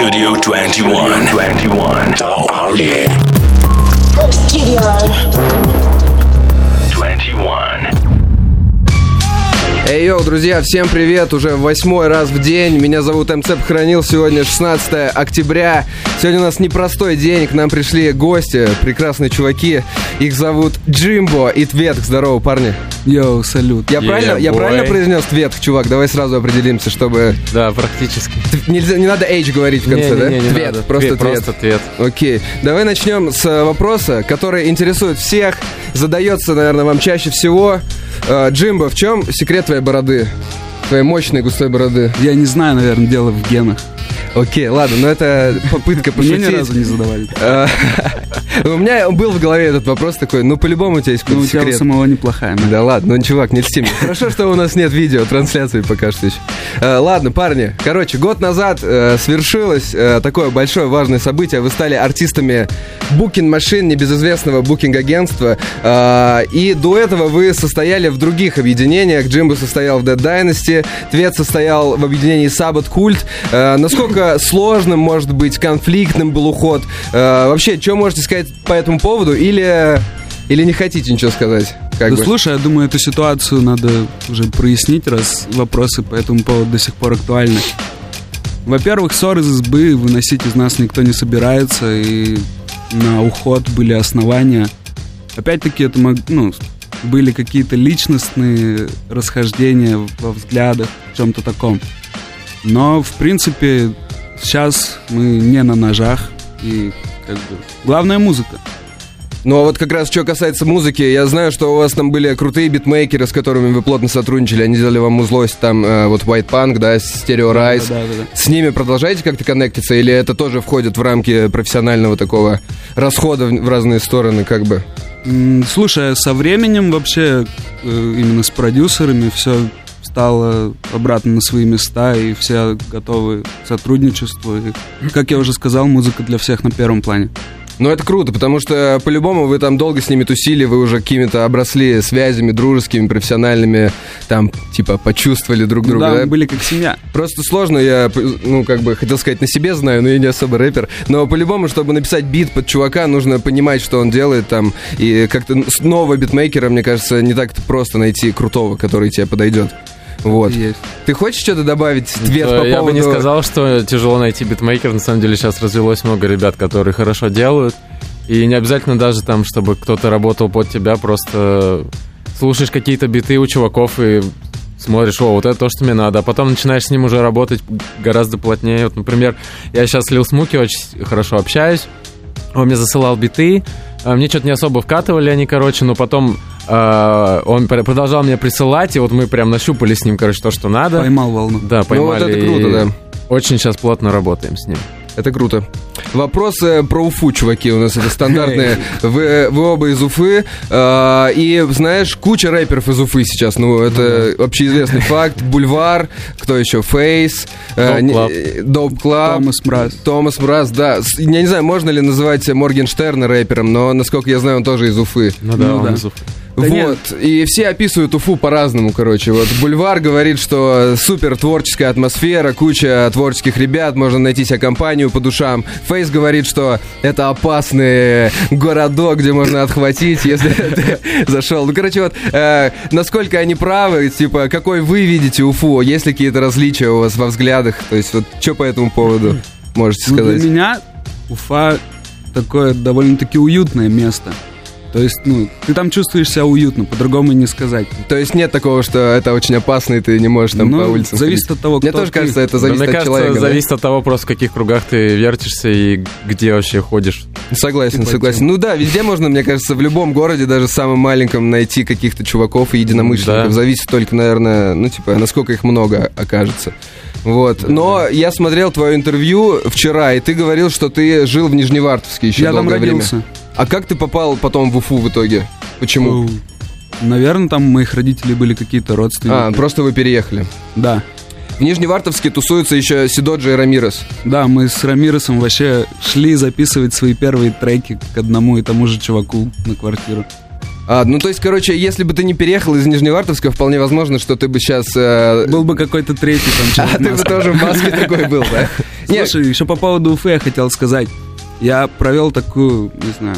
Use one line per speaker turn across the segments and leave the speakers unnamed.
Studio 21. 21. Oh, yeah.
Studio.
21.
Эй, йоу, друзья, всем привет! Уже восьмой раз в день. Меня зовут МЦ Хранил. Сегодня 16 октября. Сегодня у нас непростой день. К нам пришли гости, прекрасные чуваки. Их зовут Джимбо и Тветк. Здорово, парни.
Йоу, салют.
Я,
Yeah,
правильно, я правильно произнес Тветк, чувак? Давай сразу определимся, чтобы...
Да, практически.
Нельзя, не надо H говорить в конце,
Не,
да?
не, не, не
Твет,
надо.
просто
Твет,
Твет.
Просто твет.
Окей. Давай начнем с э, вопроса, который интересует всех. Задается, наверное, вам чаще всего. Э, Джимбо, в чем секрет твоей бороды? Твоей мощной густой бороды.
Я не знаю, наверное, дело в генах.
Окей, ладно, но это попытка
Мне ни
пошутить.
разу не задавали.
У меня был в голове этот вопрос такой, ну по-любому у тебя есть
Ну, у
какой-то
тебя у
секрет.
самого неплохая. да.
Да ладно, ну чувак, не льсти мне. Хорошо, что у нас нет видео, трансляции пока что еще. Э, ладно, парни, короче, год назад э, свершилось э, такое большое важное событие. Вы стали артистами Booking Machine, небезызвестного букинг-агентства. Э, и до этого вы состояли в других объединениях. Джимбо состоял в Dead Dynasty, Твет состоял в объединении Sabbath Cult. Э, насколько сложным, может быть, конфликтным был уход? Э, вообще, что можете сказать по этому поводу? Или, или не хотите ничего сказать? Как
Да
бы?
слушай, я думаю, эту ситуацию надо уже прояснить, раз вопросы по этому поводу до сих пор актуальны. Во-первых, ссоры из избы выносить из нас никто не собирается, и на уход были основания. Опять-таки, это ну, были какие-то личностные расхождения во взглядах, в чем-то таком. Но, в принципе, сейчас мы не на ножах, и как бы главная музыка.
Ну а вот как раз что касается музыки, я знаю, что у вас там были крутые битмейкеры, с которыми вы плотно сотрудничали, они делали вам узлость, там э, вот White Punk, да, Stereo Rise.
Да, да, да.
С ними продолжаете как-то коннектиться, или это тоже входит в рамки профессионального такого расхода в в разные стороны, как бы?
Слушай, а со временем вообще э, именно с продюсерами все стало обратно на свои места, и все готовы к сотрудничеству. И, как я уже сказал, музыка для всех на первом плане.
Ну это круто, потому что по-любому вы там долго с ними тусили, вы уже какими-то обросли связями дружескими, профессиональными, там типа почувствовали друг друга.
да,
да?
были как семья.
Просто сложно, я, ну, как бы, хотел сказать, на себе знаю, но я не особо рэпер. Но по-любому, чтобы написать бит под чувака, нужно понимать, что он делает там. И как-то нового битмейкера, мне кажется, не так-то просто найти крутого, который тебе подойдет. Вот.
Есть.
Ты хочешь что-то добавить, Твет, по
Э, Я бы
поводу...
не сказал, что тяжело найти битмейкер. На самом деле сейчас развелось много ребят, которые хорошо делают. И не обязательно даже там, чтобы кто-то работал под тебя, просто слушаешь какие-то биты у чуваков и смотришь, о, вот это то, что мне надо. А потом начинаешь с ним уже работать гораздо плотнее. Вот, например, я сейчас с Лил Смуки очень хорошо общаюсь. Он мне засылал биты, мне что-то не особо вкатывали они, короче, но потом а, он пр- продолжал мне присылать, и вот мы прям нащупали с ним, короче, то, что надо.
Поймал волну.
Да,
Ну,
поймали.
вот это круто, да.
Очень сейчас плотно работаем с ним.
Это круто. Вопросы про Уфу, чуваки, у нас это стандартные. Вы, вы оба из Уфы. а, и, знаешь, куча рэперов из Уфы сейчас. Ну, это общеизвестный факт. Boulevard, кто еще?
Face. Club.
Dopeclvb.
Thomas Mraz.
Thomas Mraz, да. Я не знаю, можно ли называть Моргенштерна рэпером, но, насколько я знаю, он тоже из Уфы.
Ну да,
Ну
он
да.
из Уфы.
Да
вот, и все описывают Уфу по-разному, короче. Вот Boulevard говорит, что супер творческая атмосфера, куча творческих ребят, можно найти себе компанию по душам. Face говорит, что это опасный городок, где можно отхватить, если ты зашел. Ну, короче, вот, э, насколько они правы, типа, какой вы видите Уфу, есть ли какие-то различия у вас во взглядах? То есть, вот, что по этому поводу можете
Ну, для
сказать?
меня Уфа такое довольно-таки уютное место. То есть, ну, ты там чувствуешь себя уютно, по-другому не сказать.
То есть нет такого, что это очень опасно, и ты не можешь там
Ну,
по улицам
зависит
ходить?
от того,
Мне
кто
тоже
ты.
кажется, это
Да,
зависит
мне
от
кажется,
человека. да?
зависит от того, просто в каких кругах ты вертишься и где вообще ходишь.
Согласен,
Типа
согласен. Ну да, везде можно, мне кажется, в любом городе, даже самом маленьком, найти каких-то чуваков и единомышленников.
Да.
Зависит только, наверное, ну типа, насколько их много окажется. Вот. Но я смотрел твое интервью вчера, и ты говорил, что ты жил в Нижневартовске еще
Я там
долгое время.
родился.
А как ты попал потом в Уфу в итоге? Почему?
Наверное, там моих родителей были какие-то родственники.
А, просто вы переехали.
Да.
В Нижневартовске тусуются еще Сидоджи и Рамирес.
Да, мы с Рамиросом вообще шли записывать свои первые треки к одному и тому же чуваку на квартиру.
А, ну, то есть, короче, если бы ты не переехал из Нижневартовска, вполне возможно, что ты бы сейчас... э,
Был бы какой-то третий там
А
человек.
ты бы тоже в маске такой был, да?
Слушай, еще по поводу Уфы я хотел сказать. Я провел такую, не знаю,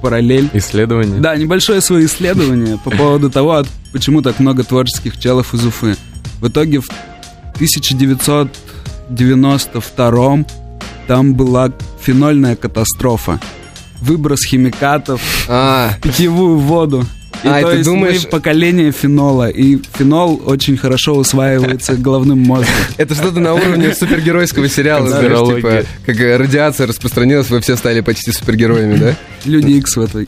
параллель.
Исследование.
Да, небольшое свое исследование по поводу того, почему так много творческих челов из Уфы. В итоге в 1992 там была фенольная катастрофа. Выброс химикатов,
а,
в питьевую воду. И
А,
то
ты
есть
думаешь-
мы поколение фенола. И фенол очень хорошо усваивается головным мозгом.
это что-то на уровне супергеройского сериала, знаешь, типа, как радиация распространилась, вы все стали почти супергероями, да?
Люди Икс в этой.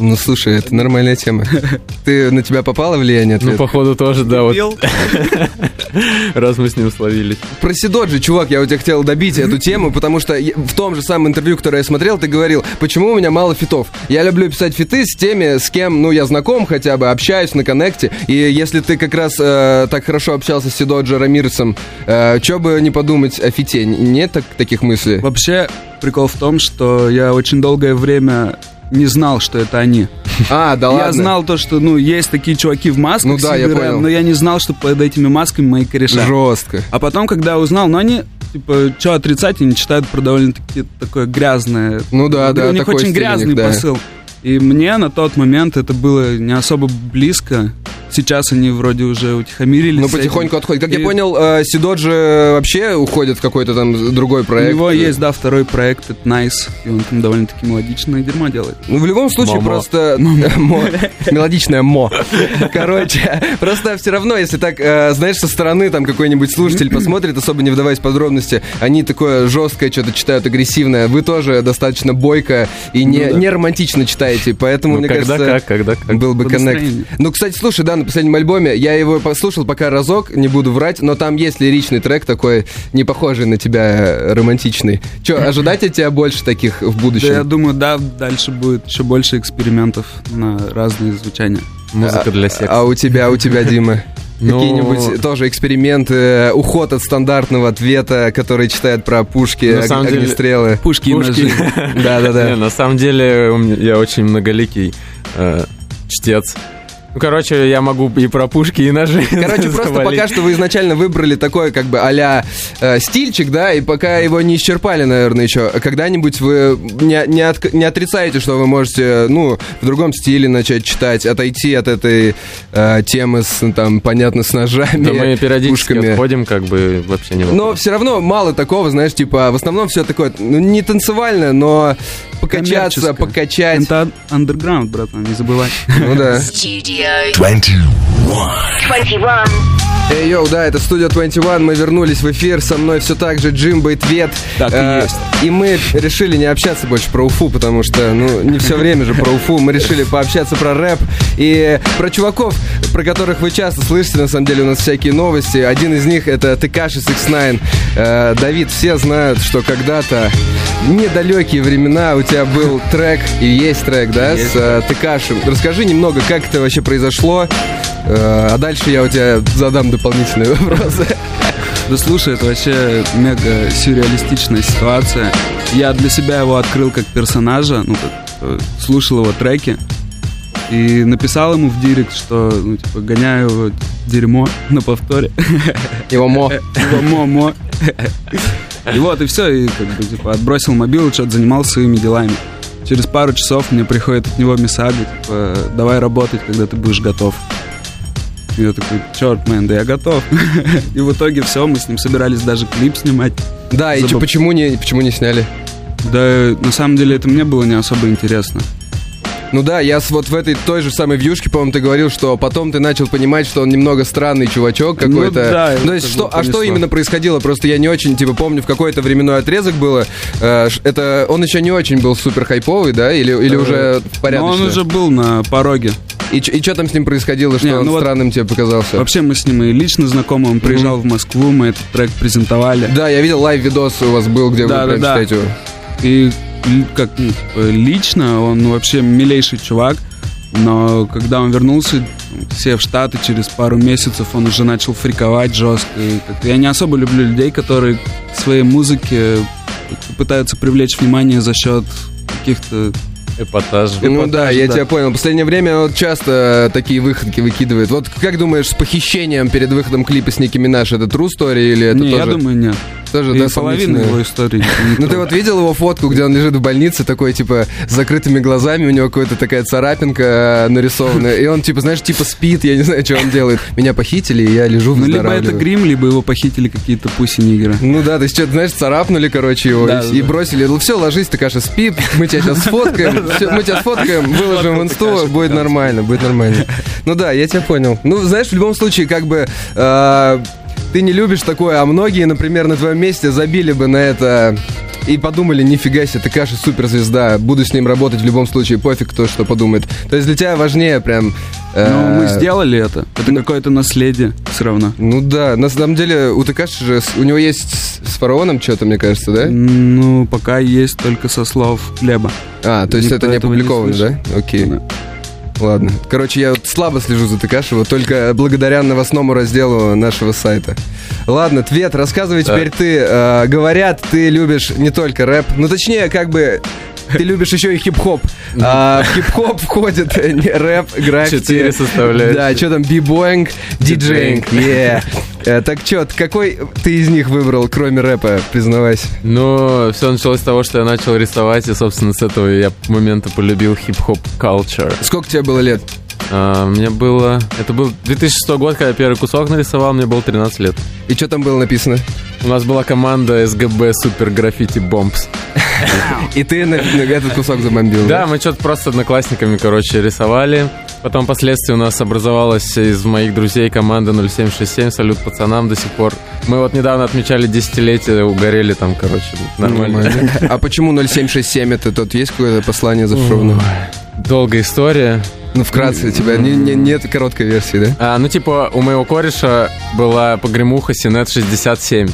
Ну, слушай, это нормальная тема. Ты, на тебя попало влияние
Ну,
ответа?
походу, тоже, да, вот раз мы с ним словились.
Про Сидоджи, чувак, я у тебя хотел добить эту тему, потому что в том же самом интервью, которое я смотрел, ты говорил, почему у меня мало фитов. Я люблю писать фиты с теми, с кем, ну, я знаком хотя бы, общаюсь на коннекте. И если ты как раз э, так хорошо общался с Сидоджи Рамиресом, э, что бы не подумать о фите? Нет так- таких мыслей?
Вообще, прикол в том, что я очень долгое время не знал, что это они.
А, да
я
ладно.
знал то, что, ну, есть такие чуваки в масках,
Ну да, я понял.
но я не знал, что под этими масками мои кореша.
Жестко.
А потом, когда узнал, ну, они, типа, что отрицать, они читают про довольно-таки такое грязное.
Ну да, да,
У них очень
них,
грязный
да.
посыл. И мне на тот момент это было не особо близко. Сейчас они вроде уже утихомирились.
Ну, потихоньку отходит. Как я
И
понял, э, Sidodgi вообще уходит в какой-то там другой
У
проект.
него есть, да, второй проект, это Nice, и он там довольно-таки мелодичное дерьмо делает.
Ну, в любом случае,
Момо.
просто... Мо. Мелодичное мо. Короче, просто все равно, если так, э, знаешь, со стороны там какой-нибудь слушатель посмотрит, особо не вдаваясь в подробности, они такое жесткое что-то читают, агрессивное. Вы тоже достаточно бойко и не,
Ну
не романтично читаете, поэтому,
Ну,
мне
когда
кажется...
как, когда как.
Был бы коннект. Ну, кстати, слушай, да, на последнем альбоме я его послушал пока разок, не буду врать, но там есть лиричный трек такой, не похожий на тебя, э, романтичный. Че, ожидать от тебя больше таких в будущем?
Да, я думаю, да, дальше будет еще больше экспериментов на разные звучания.
Музыка для секса.
А у тебя, у тебя, Дима?
Ну-
Какие-нибудь тоже эксперименты, э, уход от стандартного ответа, который читает про пушки,
На
ог-
самом деле-
огнестрелы.
Пушки, и
Пушки.
ножи.
Не,
Да-да-да.
на самом деле я очень многоликий э, чтец. Ну, короче, я могу и про пушки, и ножи.
Короче, просто пока что вы изначально выбрали такой, как бы, а стильчик, да, и пока его не исчерпали, наверное, еще. Когда-нибудь вы не, не, отк- не отрицаете, что вы можете, ну, в другом стиле начать читать, отойти от этой э, темы с, ну, там, понятно, с ножами,
Да мы периодически
пушками.
отходим, как бы вообще не
Но все равно мало такого, знаешь, типа, в основном все такое, ну, не танцевальное, но покачаться, покачать.
Это андерграунд, братан, не забывай.
Ну да.
Studio
21.
21.
Эй, йоу, да, это студия 21, мы вернулись в эфир, со мной все так же Джимбо и Твет.
Так и
Э,
есть.
И мы решили не общаться больше про Уфу, потому что, ну, не все время же про Уфу, мы решили пообщаться про рэп и про чуваков, про которых вы часто слышите, на самом деле у нас всякие новости. Один из них это Текаши 69. Э, Давид, все знают, что когда-то недалекие времена у тебя был трек, и есть трек, да, с э, Текаши. Расскажи немного, как это вообще произошло, Э, а дальше я у тебя задам дополнительные вопросы.
Да слушай, это вообще мега сюрреалистичная ситуация. Я для себя его открыл как персонажа, ну, как, э, слушал его треки. И написал ему в директ, что, ну, типа, гоняю его дерьмо на повторе.
Его мо.
Его мо-мо. И вот, и все, и как бы, типа, отбросил мобилу, что-то занимался своими делами. Через пару часов мне приходит от него мессага, типа, давай работать, когда ты будешь готов. И я такой, черт, мэн, да я готов. И в итоге все, мы с ним собирались даже клип снимать.
Да, и чё, почему не, почему не сняли?
Да, на самом деле, это мне было не особо интересно.
Ну да, я вот в этой той же самой вьюшке, по-моему, ты говорил, что потом ты начал понимать, что он немного странный чувачок какой-то.
Ну да,
то есть что, а что именно происходило? Просто я не очень, типа, помню, в какой-то временной отрезок было. э, это он еще не очень был супер хайповый, да? Или, или уже порядочно?
Но он уже был на пороге.
И, что там с ним происходило, что
Не,
он
ну вот-
странным тебе показался?
Вообще мы с ним и лично знакомы, он приезжал в Москву, мы этот трек презентовали.
Да, я видел live-видос у вас был, где
Да,
вы
да,
прям
да.
читаете его.
И как типа, лично он вообще милейший чувак. Но когда он вернулся, ну, все в Штаты, через пару месяцев он уже начал фриковать жестко. И я не особо люблю людей, которые своей музыке пытаются привлечь внимание за счет каких-то
Эпатаж.
Ну да, я
да.
тебя понял. В последнее время вот часто такие выходки выкидывают. Вот как думаешь, с похищением перед выходом клипа с Ники Минаж, это true story или это
Не, я
тоже,
думаю, нет.
тоже
И
да,
половина его истории.
Ну ты вот видел его фотку, где он лежит в больнице, такой типа с закрытыми глазами, у него какая-то такая царапинка э, нарисованная, и он типа, знаешь, типа спит, я не знаю, что он делает. Меня похитили, и я лежу,
Ну, либо это грим, либо его похитили какие-то пуси-нигеры.
Ну да, то есть что-то, знаешь, царапнули, короче, его и, бросили. Ну все, ложись, ты, Каша, спи, мы тебя сейчас сфоткаем, всё, мы тебя сфоткаем, выложим в инсту, будет нормально, будет нормально. Ну да, я тебя понял. Ну, знаешь, в любом случае, как бы... э, ты не любишь такое, а многие, например, на твоем месте забили бы на это и подумали, нифига себе, ты Каша суперзвезда, буду с ним работать в любом случае, пофиг кто что подумает. То есть для тебя важнее прям... э,
Но мы сделали это. Это какое-то наследие все равно.
Ну да, на самом деле у Такаши же, у него есть с, с фараоном что-то, мне кажется, да?
Ну, пока есть только со слов Глеба.
А, то есть
Никто
это не
этого не
опубликовано, да? Окей.
Да.
Ладно. Короче, я вот слабо слежу за Такашево, только благодаря новостному разделу нашего сайта. Ладно, Твет, рассказывай
Да.
теперь ты. Э, говорят, ты любишь не только рэп, ну точнее, как бы ты любишь еще и хип-хоп. А в хип-хоп входит э, рэп, граффити.
Четыре составляющие.
Да, что там, бибоинг, диджеинг, yeah. Э, Так что, какой ты из них выбрал, кроме рэпа, признавайся?
Ну, все началось с того, что я начал рисовать, и, собственно, с этого я момента полюбил хип-хоп culture.
Сколько тебе было лет?
А, мне было... Это был 2006 год, когда я первый кусок нарисовал, мне было 13 лет.
И что там было написано?
У нас была команда СГБ Супер Граффити Бомбс.
И ты этот кусок забомбил,
Да, мы что-то просто одноклассниками, короче, рисовали. Потом впоследствии у нас образовалась из моих друзей команда 0767, салют пацанам до сих пор. Мы вот недавно отмечали десятилетие, угорели там, короче, нормально.
Нормально. А почему 0767 это тут есть какое-то послание зашифрованное?
Долгая история.
Ну, вкратце, у тебя не- не- нет короткой версии, да?
А, ну, типа, у моего кореша была погремуха Синет 67.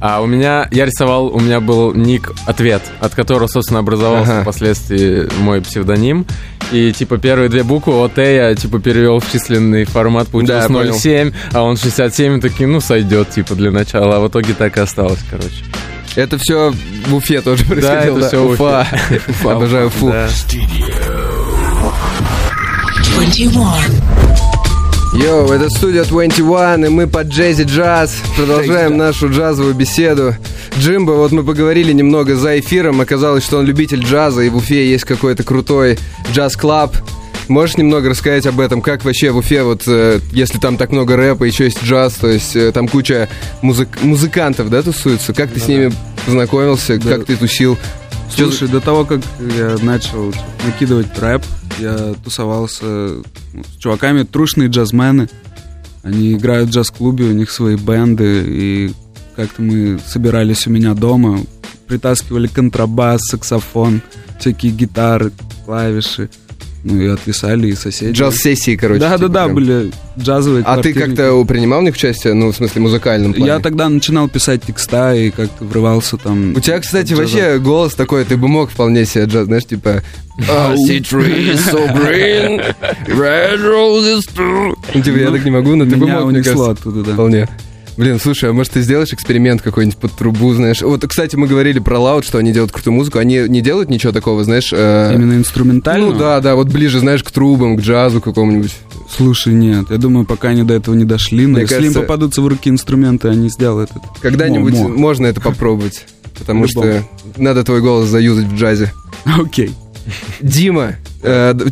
А у меня, я рисовал, у меня был ник «Ответ», от которого, собственно, образовался
Ага.
впоследствии мой псевдоним. И, типа, первые две буквы ОТ я, типа, перевел в численный формат, получилось
Да, понял.
0,7, а он 67, и такие, ну, сойдет, типа, для начала. А в итоге так и осталось, короче.
Это все в Уфе тоже происходило,
это всё в
Уфа. Уфа, обожаю Уфу.
Да.
21.
Йоу, это студия 21, и мы под Джейзи Джаз продолжаем нашу джазовую беседу. Джимбо, вот мы поговорили немного за эфиром, оказалось, что он любитель джаза, и в Уфе есть какой-то крутой джаз-клаб. Можешь немного рассказать об этом, как вообще в Уфе, вот э, если там так много рэпа, еще есть джаз, то есть э, там куча музык- музыкантов, да, тусуются? Как ты с ними познакомился,
Да.
как ты тусил?
Слушай, до того, как я начал накидывать рэп, я тусовался ну, с чуваками, трушные джазмены. Они играют в джаз-клубе, у них свои бенды, и как-то мы собирались у меня дома, притаскивали контрабас, саксофон, всякие гитары, клавиши. Ну и отвисали, и соседи.
Джаз-сессии, короче.
Да, да,
типа
да,
прям.
были джазовые
А ты
квартирники.
как-то принимал в них участие, ну, в смысле, музыкальном плане?
Я тогда начинал писать текста и как-то врывался там.
У тебя, кстати,
джаза.
вообще голос такой, ты бы мог вполне себе джаз, знаешь, типа... Too. Ну, типа, я так не могу, но ты бы мог, мне кажется,
оттуда, да.
вполне. Блин, слушай, а может ты сделаешь эксперимент какой-нибудь под трубу, знаешь? Вот, кстати, мы говорили про Loud, что они делают крутую музыку. Они не делают ничего такого, знаешь? э,
Именно инструментально?
Ну да, да, вот ближе, знаешь, к трубам, к джазу какому-нибудь.
Слушай, нет, я думаю, пока они до этого не дошли, но
Мне
если
кажется-
им попадутся в руки инструменты, они сделают это.
Когда-нибудь
мо.
можно это попробовать. Потому что надо твой голос заюзать в джазе.
Окей.
Дима,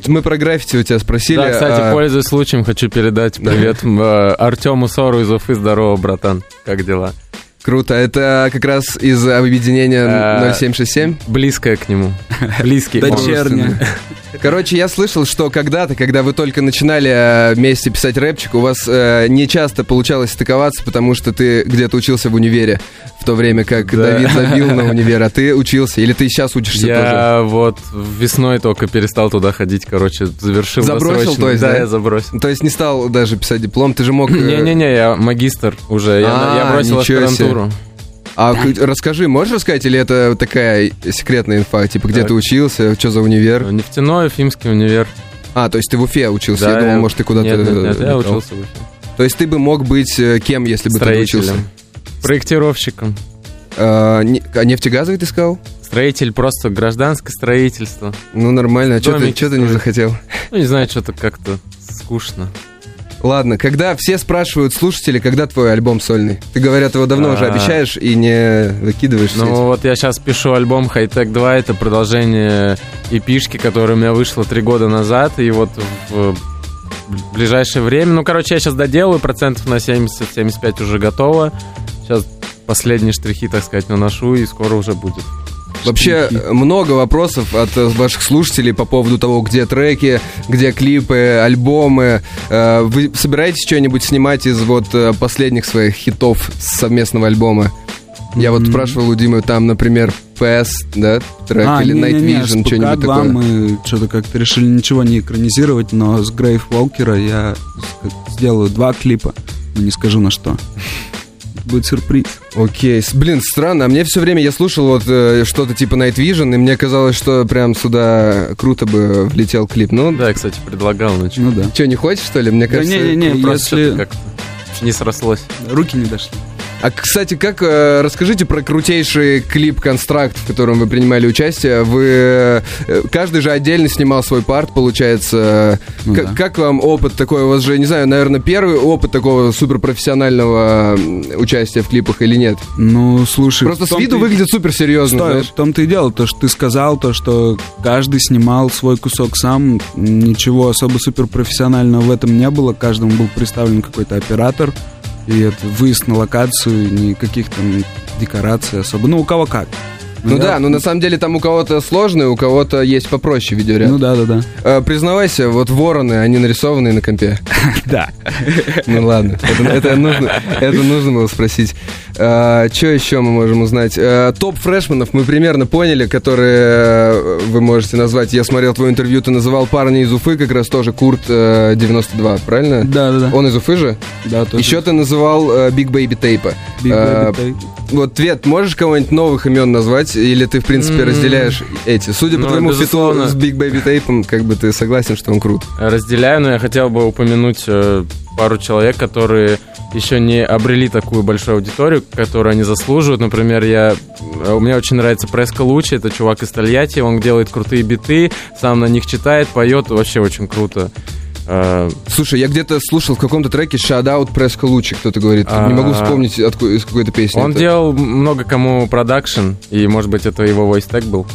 мы про граффити у тебя спросили.
Да, кстати,
а-
пользуясь случаем, хочу передать привет э, Артему Сору из Уфы. Здорово, братан. Как дела?
Круто. Это как раз из объединения
А,
0767.
Близкое к нему. Близкий.
Дочерняя.
Короче, я слышал, что когда-то, когда вы только начинали э, вместе писать рэпчик, у вас э, не часто получалось стыковаться, потому что ты где-то учился в универе, в то время как
Да.
Давид забил на универ, а ты учился, или ты сейчас учишься тоже?
Я вот весной только перестал туда ходить, короче, завершил
Забросил, то есть,
да?
да?
я забросил.
То есть не стал даже писать диплом, ты же мог... э,
Не-не-не, я магистр уже. Я,
А,
я бросил
ничего
аспирантуру.
А к- расскажи, можешь рассказать, или это такая секретная инфа? Типа, где
Так.
ты учился, что за универ?
Нефтяной, Уфимский универ.
А, то есть ты в Уфе учился, я
Да,
думал, может, ты куда-то...
Нет, нет, нет, я учился в Уфе.
То есть ты бы мог быть э, кем, если бы ты учился?
Проектировщиком.
А, не- а нефтегазовый ты сказал?
строитель, просто гражданское строительство.
Ну, нормально. А что ты, ты не захотел?
Ну, не знаю, что-то как-то скучно.
Ладно, когда все спрашивают слушатели, когда твой альбом сольный? Ты, говорят, его давно уже
А.
обещаешь и не выкидываешь
Ну, вот я сейчас пишу альбом Hightech 2, это продолжение эпишки, которая у меня вышла три года назад, и вот в ближайшее время, ну, короче, я сейчас доделаю, процентов на 70-75 уже готово. Сейчас последние штрихи, так сказать, наношу, и скоро уже будет.
Вообще много вопросов от э, ваших слушателей по поводу того, где треки, где клипы, альбомы. Э, Вы собираетесь что-нибудь снимать из вот э, последних своих хитов с совместного альбома? Я вот
М.
спрашивал у Димы, там, например, PS, да, трек,
А,
или Night
не-не-не,
Vision, что-нибудь
ПК-2
такое.
мы что-то как-то решили ничего не экранизировать, но с Грейв Волкера я сделаю два клипа, но не скажу на что. Будет сюрприз.
Окей, блин, странно, а мне все время, я слушал вот э, что-то типа Night Vision, и мне казалось, что прям сюда круто бы влетел клип. Ну,
Да, я, кстати, предлагал начать.
Ну да.
что, не хочешь, что ли? Мне
Да
кажется...
не-не-не,
Ну,
если
как-то не срослось.
руки не дошли.
А, кстати, как э, расскажите про крутейший клип «Констракт», в котором вы принимали участие. Вы э, каждый же отдельно снимал свой парт, получается.
Ну
К-
да.
Как вам опыт такой? У вас же, не знаю, наверное, первый опыт такого суперпрофессионального участия в клипах или нет?
Ну, слушай...
Просто с виду
и-
выглядит супер серьезно,
Стой,
знаешь.
в том-то и дело, то, что ты сказал, то, что каждый снимал свой кусок сам, ничего особо суперпрофессионального в этом не было, каждому был представлен какой-то оператор, и это выезд на локацию, никаких там декораций особо, ну, у кого как.
Ну да, но на самом деле там у кого-то сложный, у кого-то есть попроще видеоряд.
Ну да, да, да.
Э, признавайся, вот вороны, они нарисованы на компе.
Да.
Ну ладно, это, это нужно, это нужно было спросить. что еще мы можем узнать? А, топ фрешманов мы примерно поняли, которые э, вы можете назвать. Я смотрел твое интервью, ты называл парня из Уфы, как раз тоже Курт э, 92, правильно?
Да, да, да.
Он из Уфы же?
Да, тоже.
Еще ты называл э, Big Baby Tape.
Big
А,
Baby Tape.
Вот, Твет, можешь кого-нибудь новых имен назвать? Или ты, в принципе,
М.
разделяешь эти? Судя по
Ну,
твоему фиту
безусловно.
с Big Baby Tape, как бы ты согласен, что он крут?
Разделяю, но я хотел бы упомянуть э, пару человек, которые еще не обрели такую большую аудиторию, которую они заслуживают. Например, я, э, мне очень нравится Преско Лучи, это чувак из Тольятти, он делает крутые биты, сам на них читает, поет, вообще очень круто. Э,
Слушай, я где-то слушал в каком-то треке Shoutout Преско Лучи, кто-то говорит. Не могу
А.
вспомнить откуда, из какой-то песни.
Он
это.
делал много кому продакшн, и, может быть, это его tag был.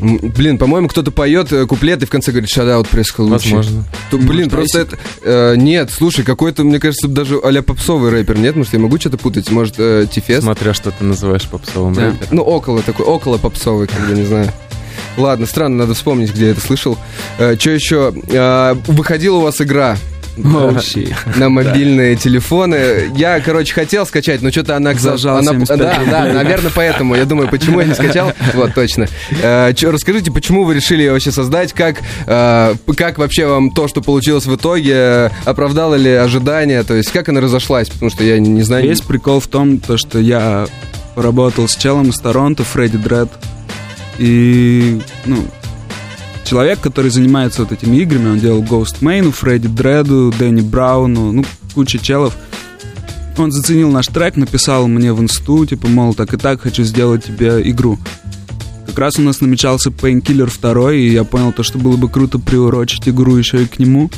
Блин, по-моему, кто-то поет э, куплет и в конце говорит Shoutout Преско Лучи.
Возможно.
То, блин,
Может,
просто это... э, нет, слушай, какой-то, мне кажется, даже а попсовый рэпер, нет? Может, я могу что-то путать? Может, э, Тифес?
Смотря, что ты называешь попсовым
Да.
рэпером.
Ну, около такой, около попсовый, как бы, не знаю. Ладно, странно, надо вспомнить, где я это слышал. Что еще? Э, выходила у вас игра
щит.
на мобильные телефоны. Я, короче, хотел скачать, но что-то она...
Зажал
она
75
Да, да, наверное, поэтому. Я думаю, почему я не скачал? Вот, точно. Э, чё, расскажите, почему вы решили ее вообще создать? Как, э, как вообще вам то, что получилось в итоге, э, оправдало ли ожидания? То есть, как она разошлась? Потому что я не, не знаю...
Весь прикол в том, то, что я поработал с челом из Торонто, Фредди Дред. И, ну, человек, который занимается вот этими играми, он делал Ghost Main, Фредди Дреду, Дэнни Брауну, ну, куча челов. Он заценил наш трек, написал мне в инсту, типа, мол, так и так, хочу сделать тебе игру. Как раз у нас намечался Painkiller 2, и я понял то, что было бы круто приурочить игру еще и к нему.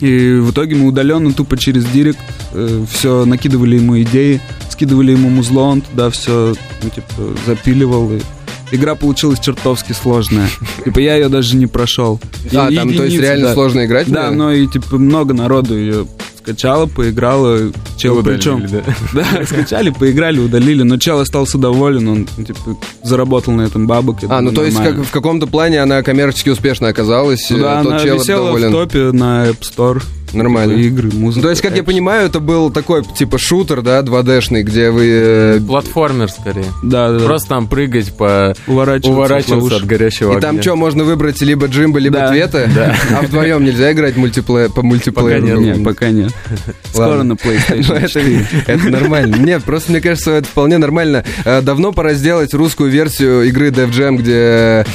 И в итоге мы удаленно, тупо через директ, все накидывали ему идеи, скидывали ему музло, он туда все, ну, типа, запиливал. И игра получилась чертовски сложная. Типа, я ее даже не прошел.
А, там, то есть, реально
да.
сложно играть?
Да, но и, типа, много народу ее скачало, поиграло. Чел,
Удалили,
причем...
да.
Да, скачали, поиграли, удалили, но чел остался доволен, он, типа, заработал на этом бабок.
А, ну то есть как, в каком-то плане она коммерчески успешно оказалась.
Ну да,
э, тот
она
чел
висела
доволен.
в топе на App Store.
Нормально.
Игры, музыка.
Ну, то есть, как я понимаю, это был такой, типа, шутер, да, 2D-шный, где вы... э,
Платформер, скорее.
Да, да, да.
Просто там прыгать по...
уворачиваться, от
Уворачиваться от горящего
И там что, можно выбрать либо Джимба, либо
Да.
Твета? А вдвоем нельзя играть мультиплеер, по мультиплееру?
Пока нет.
Нет, пока нет. Скоро на
Ну,
PlayStation
это,
4.
это нормально. Нет, просто мне кажется, это вполне нормально. Э, Давно пора сделать русскую версию игры Def Jam, где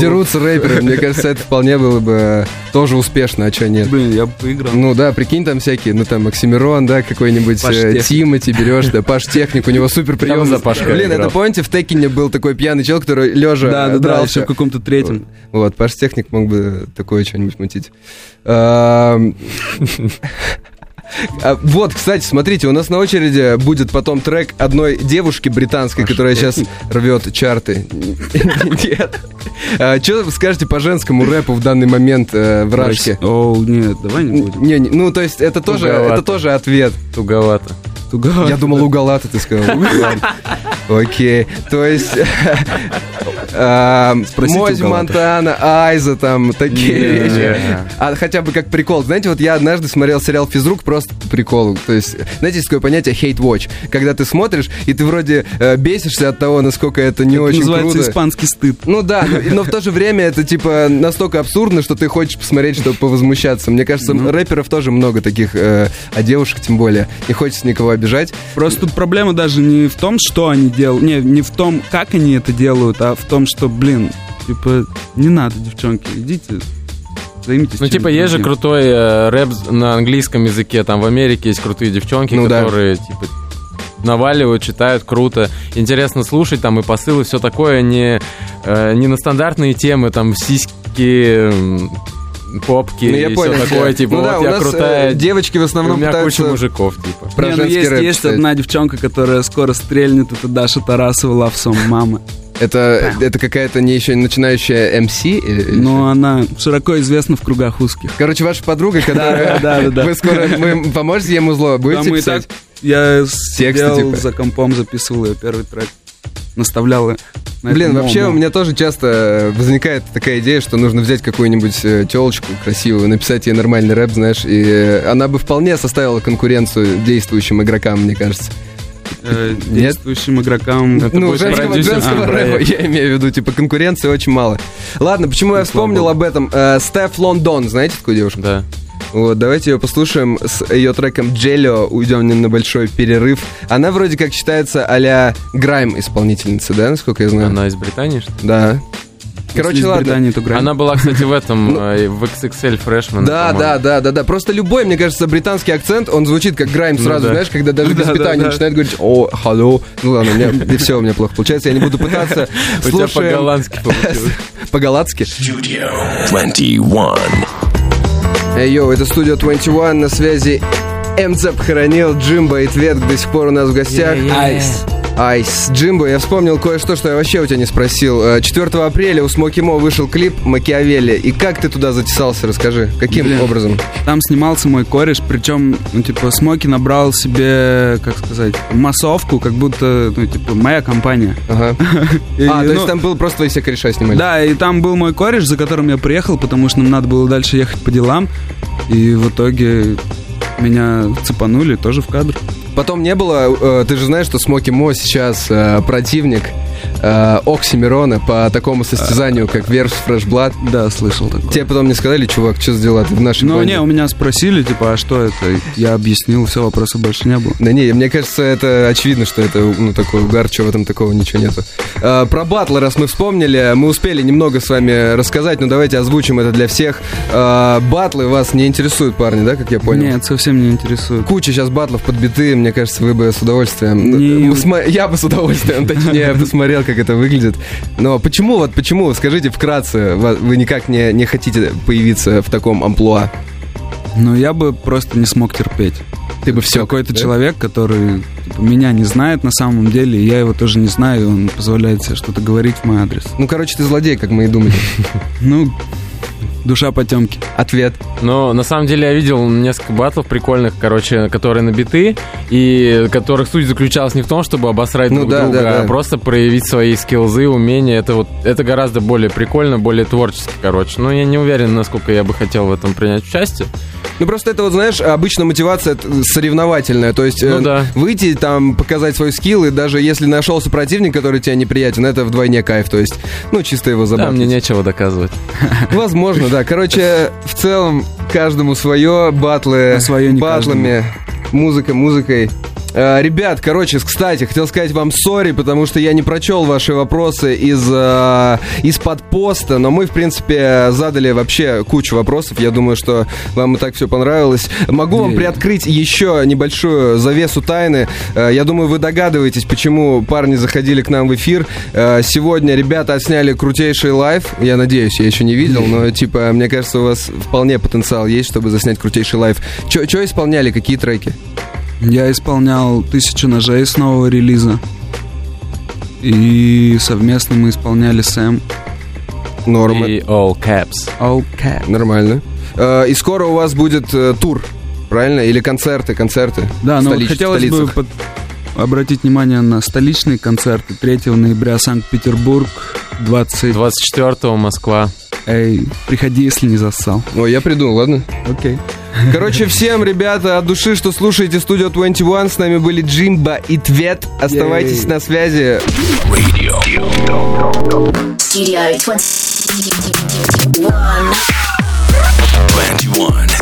дерутся рэперы. Мне кажется, это вполне было бы тоже успешно, а что нет.
Блин, я бы выиграл.
Ну да, прикинь, там всякие, ну там Оксимирон, да, какой-нибудь э. Тимати берешь, да, Паш Техник, у него супер прием.
за Пашка
Блин,
играл.
это помните, в Текине был такой пьяный чел, который лежа
да, да, еще
дрался.
в каком-то третьем.
Вот, Паш Техник мог бы такое что-нибудь мутить. А, Вот, кстати, смотрите, у нас на очереди будет потом трек одной девушки британской, которая сейчас рвет чарты. Нет. Что вы скажете по женскому рэпу в данный момент э, в Рашке?
О, нет, давай не будем.
Не, ну, то есть это тоже, это тоже ответ.
Туговато.
Туговато.
Я думал, уголата ты сказал. Окей. То есть... Мозь
уголата.
Монтана, Айза, там, такие вещи. А хотя бы как прикол. Знаете, вот я однажды смотрел сериал «Физрук» просто по приколу. То есть, знаете, есть такое понятие hate watch. Когда ты смотришь, и ты вроде э, бесишься от того, насколько это не очень
называется
круто.
испанский стыд.
Ну да, но, в то же время это типа настолько абсурдно, что ты хочешь посмотреть, чтобы повозмущаться. Мне кажется, рэперов тоже много таких, э, а девушек тем более. Не хочется никого обижать.
Просто тут проблема даже не в том, что они делают, не, не в том, как они это делают, а в том, что, блин, типа, не надо, девчонки, идите, займитесь
Ну, типа, есть же крутой э, рэп на английском языке. Там в Америке есть крутые девчонки,
Ну да.
которые, типа, наваливают, читают круто. Интересно слушать, там и посылы, все такое, не, э, не на стандартные темы, там, сиськи, попки
Ну, я
и
понял.
все такое,
тебя.
типа,
Ну да,
вот
у
я
нас,
крутая,
э, девочки в
у
основном
меня
пытаются...
куча мужиков, типа.
Про
Не, ну есть,
рэп
есть одна девчонка, которая скоро стрельнет, это Даша Тарасова, Love Song мама.
Это, это какая-то не еще начинающая МС? Что?
она широко известна в кругах узких.
Короче, ваша подруга, которая...
Да, да, да.
Вы скоро... Вы поможете ему зло? Будете писать?
я
Тексты,
сидел
типа?
за компом, записывал ее первый трек. Наставлял ее. на
Блин, вообще у меня тоже часто возникает такая идея, что нужно взять какую-нибудь э, телочку красивую, написать ей нормальный рэп, знаешь, и э, она бы вполне составила конкуренцию действующим игрокам, мне кажется.
Э,
Нет?
действующим игрокам.
Это
ну, женского,
продюсерский
женского рэпа,
проект.
я имею в виду, типа, конкуренции очень мало. Ладно, почему я вспомнил об этом? Э, Стеф Лондон, знаете такую девушку?
Да.
Вот, давайте ее послушаем с ее треком Джелио, уйдем на большой перерыв. Она вроде как считается а-ля Грайм исполнительница, да, насколько я знаю?
Она из Британии, что ли?
Да. Короче,
Если
ладно.
Британии, то.
Она была, кстати, в этом, э, в XXL Freshman.
Ну, Да, да, да, да, да. Просто любой, мне кажется, британский акцент, он звучит как грайм
Ну
сразу, знаешь, когда даже без питания начинает говорить «О, халло». Ну ладно, у меня и все у меня плохо получается, я не буду пытаться.
У тебя по-голландски получилось.
по-голландски.
Studio 21.
Эй, йоу, это студия 21, на связи МЦ похоронил, Джимбо и Тветк до сих пор у нас в гостях.
Айс.
Айс. Джимбо, я вспомнил кое-что, что я вообще у тебя не спросил. Э, 4 апреля у Смоки Мо вышел клип «Макиавелли». И как ты туда затесался, расскажи. Каким
Блин.
образом?
Там снимался мой кореш, причем, ну, типа, Смоки набрал себе, как сказать, массовку, как будто, ну, типа, моя компания.
Ага.
И,
А, то
ну,
есть там был просто твои все кореша снимали?
Да, и там был мой кореш, за которым я приехал, потому что нам надо было дальше ехать по делам. И в итоге меня цепанули тоже в кадр.
Потом не было, э, ты же знаешь, что Смоки Мо сейчас э, противник э, Оксимирона по такому состязанию, как Верс Фрэш Блад.
Да, слышал такое.
Тебе потом не сказали, чувак, что за дела ты в нашей
Ну,
банде?»
не, у меня спросили, типа, а что это? Я объяснил, все, вопросов больше не было.
Да не, мне кажется, это очевидно, что это, ну, такой угар, что в этом такого ничего нету. Э, про батлы, раз мы вспомнили, мы успели немного с вами рассказать, но давайте озвучим это для всех. Э, батлы вас не интересуют, парни, да, как я понял?
Нет, совсем не интересует.
Куча сейчас батлов подбиты, мне кажется, вы бы с удовольствием...
Не-
Я бы с удовольствием, точнее, посмотрел, как это выглядит. Но почему, вот почему, скажите вкратце, вы никак не, не хотите появиться в таком амплуа?
Но я бы просто не смог терпеть.
Ты бы все
Какой-то человек, который типа, меня не знает на самом деле, я его тоже не знаю, и он позволяет себе что-то говорить в мой адрес.
Ну, короче, ты злодей, как мы и думали.
Ну, душа потемки.
Ответ.
Но на самом деле я видел несколько батлов прикольных, короче, которые на биты, и которых суть заключалась не в том, чтобы обосрать
Ну
друг
да,
друга,
да, да.
а просто проявить свои скиллзы, умения. Это вот это гораздо более прикольно, более творчески, короче. Но я не уверен, насколько я бы хотел в этом принять участие.
Ну, просто это, вот, знаешь, обычно мотивация соревновательная. То есть э,
Ну да.
выйти, там, показать свой скилл, и даже если нашелся противник, который тебе неприятен, это вдвойне кайф. То есть, ну, чисто его
Да,
забавить.
мне нечего доказывать.
Возможно, да. Короче, в целом, каждому свое, батлы
свое
батлами, музыка музыкой. Э, Ребят, короче, кстати, хотел сказать вам сори, потому что я не прочел ваши вопросы из, э, из-под поста, но мы, в принципе, задали вообще кучу вопросов. Я думаю, что вам и так все понравилось. Могу вам
Не.
приоткрыть еще небольшую завесу тайны. Э, Я думаю, вы догадываетесь, почему парни заходили к нам в эфир. Сегодня ребята отсняли крутейший live. Я надеюсь, я еще не видел, но, типа, мне кажется, у вас вполне потенциал есть, чтобы заснять крутейший live. Что исполняли, какие треки?
Я исполнял «Тысячу ножей» с нового релиза. И совместно мы исполняли Сэм.
Нормы.
И all caps.
All Caps.
Нормально. Э, И скоро у вас будет э, тур, правильно? Или концерты, концерты?
Да, но
Столич-
хотелось бы под- обратить внимание на столичные концерты. 3 ноября Санкт-Петербург, 20...
24-го Москва.
Эй, приходи, если не зассал.
Ой, я приду, ладно?
Окей.
Короче, всем, ребята, от души, что слушаете Studio 21, с нами были Джимба и Твет. Оставайтесь
Ей.
на связи.
Radio.
Studio 21.
21.